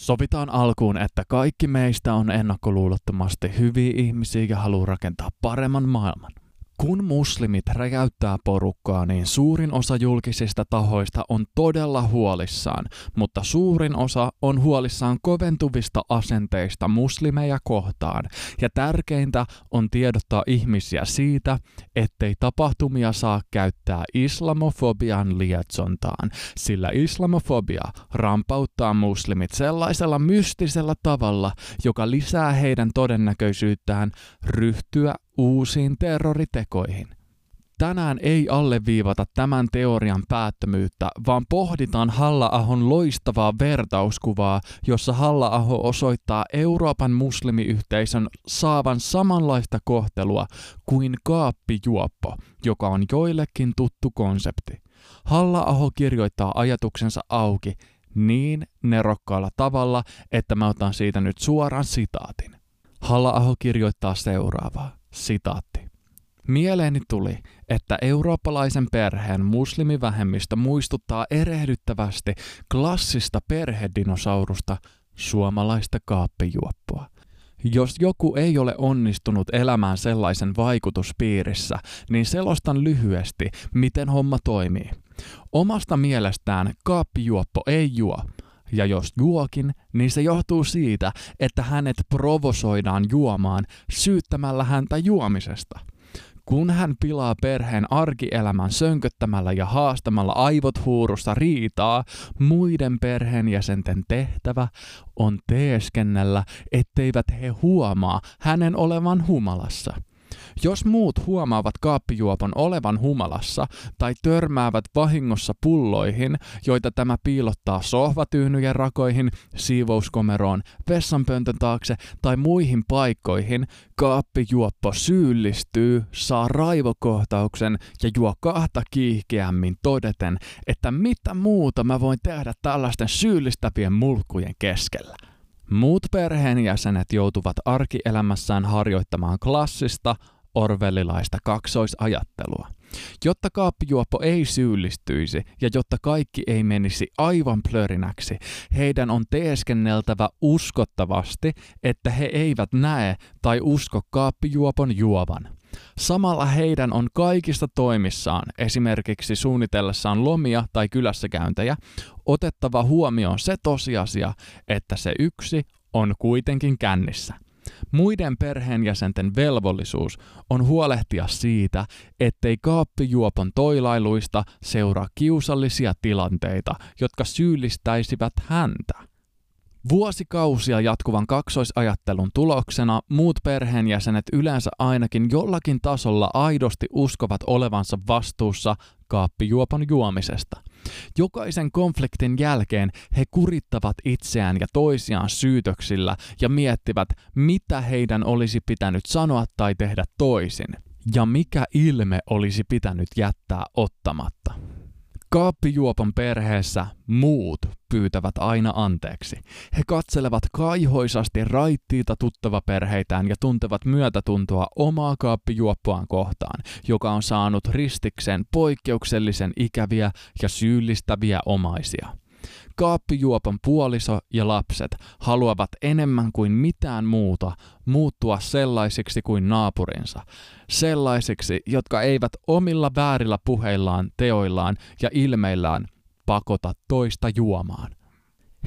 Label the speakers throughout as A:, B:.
A: Sovitaan alkuun, että kaikki meistä on ennakkoluulottomasti hyviä ihmisiä ja haluaa rakentaa paremman maailman. Kun muslimit räjäyttää porukkaa, niin suurin osa julkisista tahoista on todella huolissaan, mutta suurin osa on huolissaan koventuvista asenteista muslimeja kohtaan. Ja tärkeintä on tiedottaa ihmisiä siitä, ettei tapahtumia saa käyttää islamofobian lietsontaan, sillä islamofobia rampauttaa muslimit sellaisella mystisellä tavalla, joka lisää heidän todennäköisyyttään ryhtyä uusiin terroritekoihin. Tänään ei alleviivata tämän teorian päättömyyttä, vaan pohditaan Halla-ahon loistavaa vertauskuvaa, jossa Halla-aho osoittaa Euroopan muslimiyhteisön saavan samanlaista kohtelua kuin kaappijuoppo, joka on joillekin tuttu konsepti. Halla-aho kirjoittaa ajatuksensa auki niin nerokkaalla tavalla, että mä otan siitä nyt suoran sitaatin. Halla-aho kirjoittaa seuraavaa. Sitaatti. Mieleeni tuli, että eurooppalaisen perheen muslimivähemmistö muistuttaa erehdyttävästi klassista perhedinosaurusta suomalaista kaappijuoppoa. Jos joku ei ole onnistunut elämään sellaisen vaikutuspiirissä, niin selostan lyhyesti, miten homma toimii. Omasta mielestään kaappijuoppo ei juo, ja jos juokin, niin se johtuu siitä, että hänet provosoidaan juomaan syyttämällä häntä juomisesta. Kun hän pilaa perheen arkielämän sönköttämällä ja haastamalla aivot huurussa riitaa, muiden perheenjäsenten tehtävä on teeskennellä, etteivät he huomaa hänen olevan humalassa – jos muut huomaavat kaappijuopon olevan humalassa tai törmäävät vahingossa pulloihin, joita tämä piilottaa sohvatyynyjen rakoihin, siivouskomeroon, vessanpöntön taakse tai muihin paikkoihin, kaappijuoppo syyllistyy, saa raivokohtauksen ja juo kahta kiihkeämmin todeten, että mitä muuta mä voin tehdä tällaisten syyllistävien mulkkujen keskellä. Muut perheenjäsenet joutuvat arkielämässään harjoittamaan klassista, orvellilaista kaksoisajattelua. Jotta kaappijuoppo ei syyllistyisi ja jotta kaikki ei menisi aivan plörinäksi, heidän on teeskenneltävä uskottavasti, että he eivät näe tai usko kaappijuopon juovan. Samalla heidän on kaikista toimissaan, esimerkiksi suunnitellessaan lomia tai kylässäkäyntejä, otettava huomioon se tosiasia, että se yksi on kuitenkin kännissä – Muiden perheenjäsenten velvollisuus on huolehtia siitä, ettei kaappijuopon toilailuista seuraa kiusallisia tilanteita, jotka syyllistäisivät häntä. Vuosikausia jatkuvan kaksoisajattelun tuloksena muut perheenjäsenet yleensä ainakin jollakin tasolla aidosti uskovat olevansa vastuussa kaappijuopon juomisesta. Jokaisen konfliktin jälkeen he kurittavat itseään ja toisiaan syytöksillä ja miettivät, mitä heidän olisi pitänyt sanoa tai tehdä toisin, ja mikä ilme olisi pitänyt jättää ottamatta. Kaappijuopon perheessä muut pyytävät aina anteeksi. He katselevat kaihoisasti raittiita perheitään ja tuntevat myötätuntoa omaa kaappijuoppoaan kohtaan, joka on saanut ristikseen poikkeuksellisen ikäviä ja syyllistäviä omaisia. Kaappijuopan puoliso ja lapset haluavat enemmän kuin mitään muuta muuttua sellaisiksi kuin naapurinsa, sellaisiksi, jotka eivät omilla väärillä puheillaan, teoillaan ja ilmeillään pakota toista juomaan.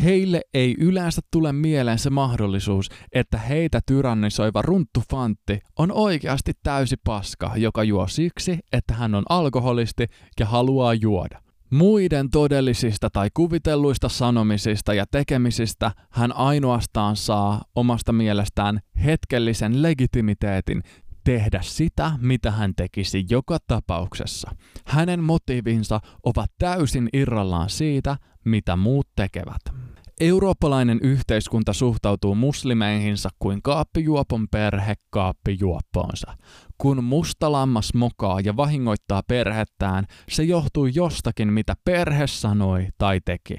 A: Heille ei yleensä tule mieleen se mahdollisuus, että heitä tyrannisoiva runttufantti on oikeasti täysi paska, joka juo siksi, että hän on alkoholisti ja haluaa juoda. Muiden todellisista tai kuvitelluista sanomisista ja tekemisistä hän ainoastaan saa omasta mielestään hetkellisen legitimiteetin tehdä sitä, mitä hän tekisi joka tapauksessa. Hänen motiivinsa ovat täysin irrallaan siitä, mitä muut tekevät. Eurooppalainen yhteiskunta suhtautuu muslimeihinsa kuin kaappijuopon perhe kaappijuoppoonsa. Kun musta lammas mokaa ja vahingoittaa perhettään, se johtuu jostakin, mitä perhe sanoi tai teki.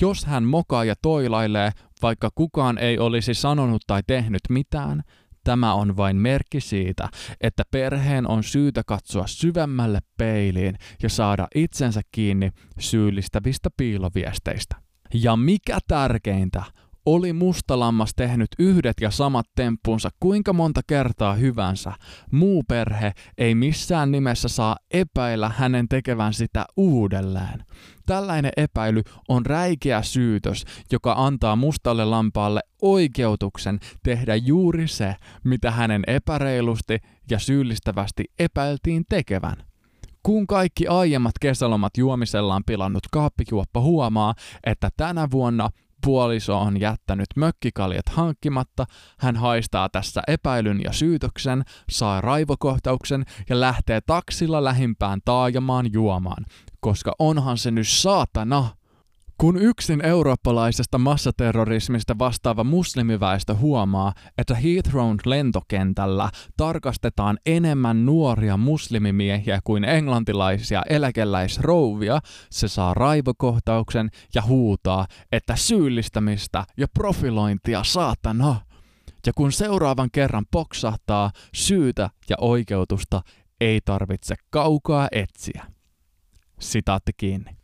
A: Jos hän mokaa ja toilailee, vaikka kukaan ei olisi sanonut tai tehnyt mitään, Tämä on vain merkki siitä, että perheen on syytä katsoa syvemmälle peiliin ja saada itsensä kiinni syyllistävistä piiloviesteistä. Ja mikä tärkeintä, oli mustalammas tehnyt yhdet ja samat temppunsa kuinka monta kertaa hyvänsä, muu perhe ei missään nimessä saa epäillä hänen tekevän sitä uudelleen. Tällainen epäily on räikeä syytös, joka antaa mustalle lampaalle oikeutuksen tehdä juuri se, mitä hänen epäreilusti ja syyllistävästi epäiltiin tekevän. Kun kaikki aiemmat kesälomat juomisellaan pilannut kaappijuoppa huomaa, että tänä vuonna puoliso on jättänyt mökkikaljet hankkimatta, hän haistaa tässä epäilyn ja syytöksen, saa raivokohtauksen ja lähtee taksilla lähimpään taajamaan juomaan, koska onhan se nyt saatana kun yksin eurooppalaisesta massaterrorismista vastaava muslimiväestö huomaa, että Heathrown lentokentällä tarkastetaan enemmän nuoria muslimimiehiä kuin englantilaisia eläkeläisrouvia, se saa raivokohtauksen ja huutaa, että syyllistämistä ja profilointia saatana. Ja kun seuraavan kerran poksahtaa, syytä ja oikeutusta ei tarvitse kaukaa etsiä. Sitaatti kiinni.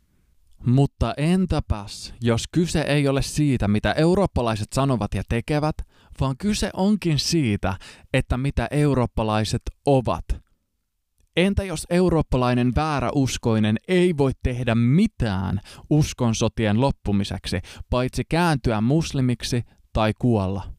A: Mutta entäpäs, jos kyse ei ole siitä, mitä eurooppalaiset sanovat ja tekevät, vaan kyse onkin siitä, että mitä eurooppalaiset ovat. Entä jos eurooppalainen vääräuskoinen ei voi tehdä mitään uskonsotien loppumiseksi, paitsi kääntyä muslimiksi tai kuolla?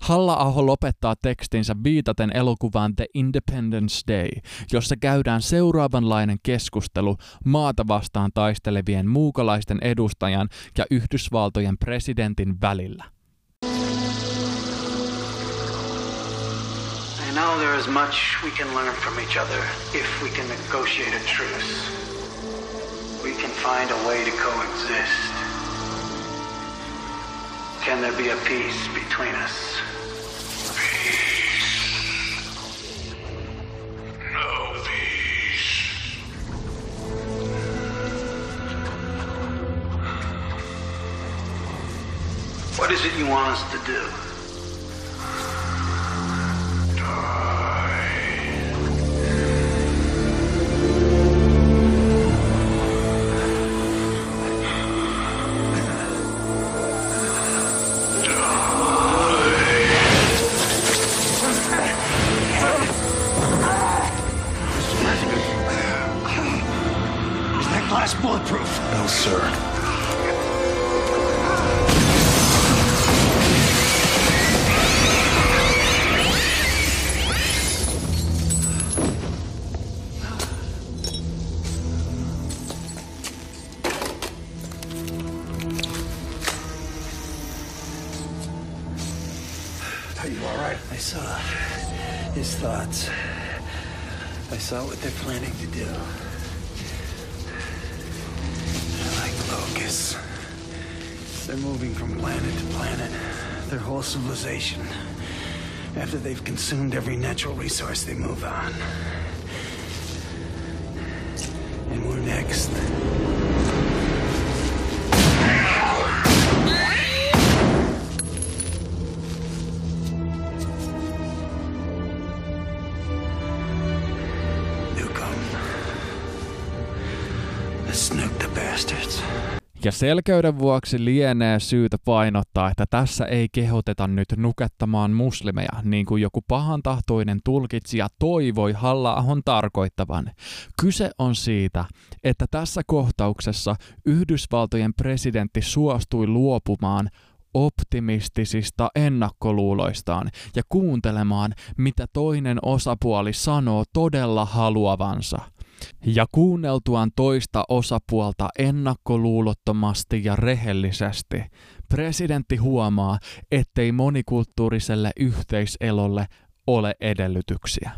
A: Halla-aho lopettaa tekstinsä viitaten elokuvaan The Independence Day, jossa käydään seuraavanlainen keskustelu maata vastaan taistelevien muukalaisten edustajan ja Yhdysvaltojen presidentin välillä. There is much we can learn from each other if we can negotiate a truce. We can find a way to coexist. Can there be a peace between us? Peace. No peace. What is it you want us to do? sir. Are you all right? I saw his thoughts. I saw what they're planning to do. They're moving from planet to planet. Their whole civilization. After they've consumed every natural resource, they move on. And we're next. Ja selkeyden vuoksi lienee syytä painottaa, että tässä ei kehoteta nyt nukettamaan muslimeja, niin kuin joku pahantahtoinen tulkitsija toivoi halla tarkoittavan. Kyse on siitä, että tässä kohtauksessa Yhdysvaltojen presidentti suostui luopumaan optimistisista ennakkoluuloistaan ja kuuntelemaan, mitä toinen osapuoli sanoo todella haluavansa – ja kuunneltuaan toista osapuolta ennakkoluulottomasti ja rehellisesti, presidentti huomaa, ettei monikulttuuriselle yhteiselolle ole edellytyksiä.